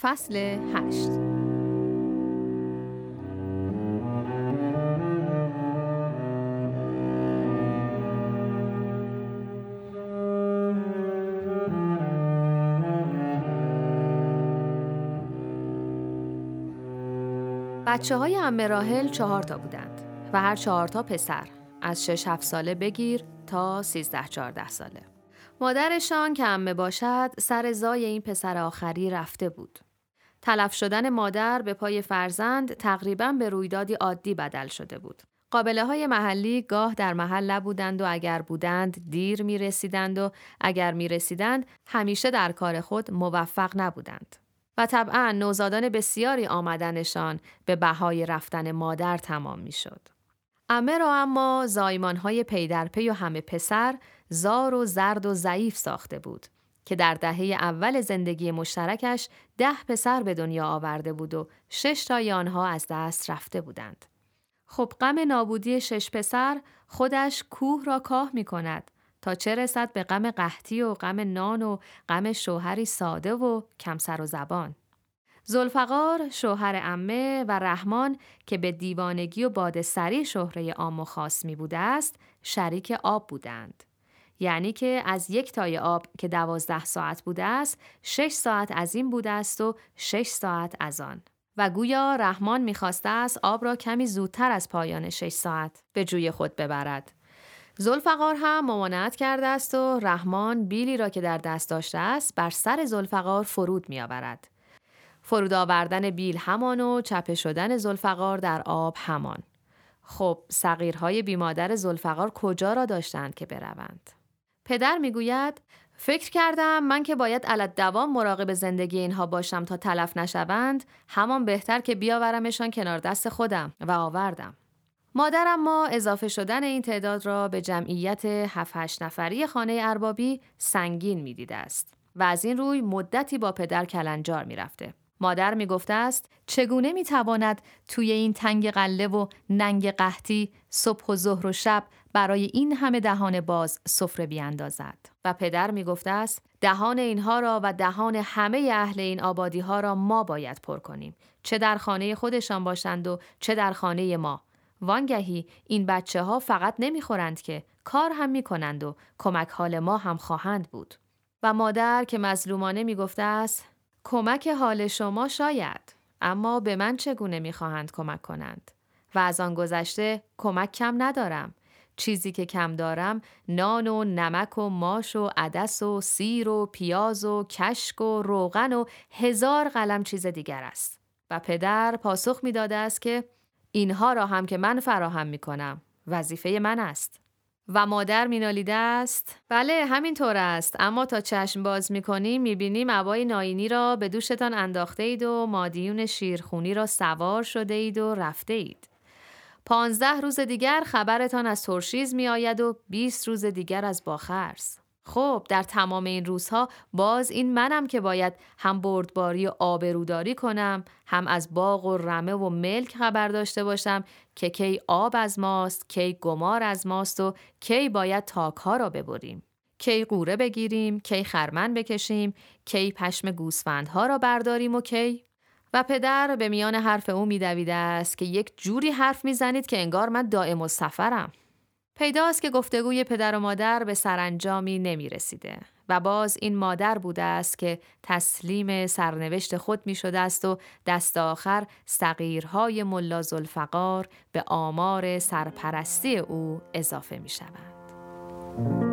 فصل هشت بچه های امه راهل چهار تا بودند و هر چهار تا پسر از شش هفت ساله بگیر تا سیزده چهارده ساله. مادرشان که امه باشد سر زای این پسر آخری رفته بود. تلف شدن مادر به پای فرزند تقریبا به رویدادی عادی بدل شده بود. قابله های محلی گاه در محل نبودند و اگر بودند دیر می رسیدند و اگر می رسیدند همیشه در کار خود موفق نبودند. و طبعا نوزادان بسیاری آمدنشان به بهای رفتن مادر تمام می شد. امه را اما زایمان های پی در پی و همه پسر زار و زرد و ضعیف ساخته بود که در دهه اول زندگی مشترکش ده پسر به دنیا آورده بود و شش تای آنها از دست رفته بودند. خب غم نابودی شش پسر خودش کوه را کاه می کند تا چه رسد به غم قحطی و غم نان و غم شوهری ساده و کم سر و زبان. زلفقار شوهر امه و رحمان که به دیوانگی و باد سری شهره عام و خاص می بوده است شریک آب بودند. یعنی که از یک تای آب که دوازده ساعت بوده است شش ساعت از این بوده است و شش ساعت از آن. و گویا رحمان می‌خواسته است آب را کمی زودتر از پایان شش ساعت به جوی خود ببرد. زلفقار هم ممانعت کرده است و رحمان بیلی را که در دست داشته است بر سر زلفقار فرود می آورد. فرود آوردن بیل همان و چپه شدن زلفقار در آب همان. خب صغیرهای بیمادر زلفقار کجا را داشتند که بروند؟ پدر می‌گوید فکر کردم من که باید علت دوام مراقب زندگی اینها باشم تا تلف نشوند همان بهتر که بیاورمشان کنار دست خودم و آوردم. مادرم ما اضافه شدن این تعداد را به جمعیت 7 نفری خانه اربابی سنگین می‌دیده است و از این روی مدتی با پدر کلنجار می‌رفته. مادر می گفته است چگونه می تواند توی این تنگ قله و ننگ قحطی صبح و ظهر و شب برای این همه دهان باز سفره بیاندازد. و پدر می گفته است دهان اینها را و دهان همه اهل این آبادی ها را ما باید پر کنیم. چه در خانه خودشان باشند و چه در خانه ما. وانگهی این بچه ها فقط نمی‌خورند که کار هم می کنند و کمک حال ما هم خواهند بود. و مادر که مظلومانه می گفته است کمک حال شما شاید اما به من چگونه می‌خواهند کمک کنند؟ و از آن گذشته کمک کم ندارم. چیزی که کم دارم نان و نمک و ماش و عدس و سیر و پیاز و کشک و روغن و هزار قلم چیز دیگر است. و پدر پاسخ می‌داده است که اینها را هم که من فراهم می کنم وظیفه من است. و مادر مینالیده است. بله همینطور است. اما تا چشم باز می‌کنیم می‌بینیم عبای ناینی را به دوشتان انداخته اید و مادیون شیرخونی را سوار شده اید و رفته اید پانزده روز دیگر خبرتان از ترشیز می آید و 20 روز دیگر از باخرس. خب در تمام این روزها باز این منم که باید هم بردباری و آبروداری کنم هم از باغ و رمه و ملک خبر داشته باشم که کی آب از ماست کی گمار از ماست و کی باید تاک ها را ببریم. کی قوره بگیریم کی خرمن بکشیم کی پشم گوسفندها را برداریم و کی و پدر به میان حرف او میدویده است که یک جوری حرف می‌زنید که انگار من دائم و سفرم پیداست که گفتگوی پدر و مادر به سرانجامی نمی رسیده و باز این مادر بوده است که تسلیم سرنوشت خود می شده است و دست آخر سقیرهای ملا زلفقار به آمار سرپرستی او اضافه می شود.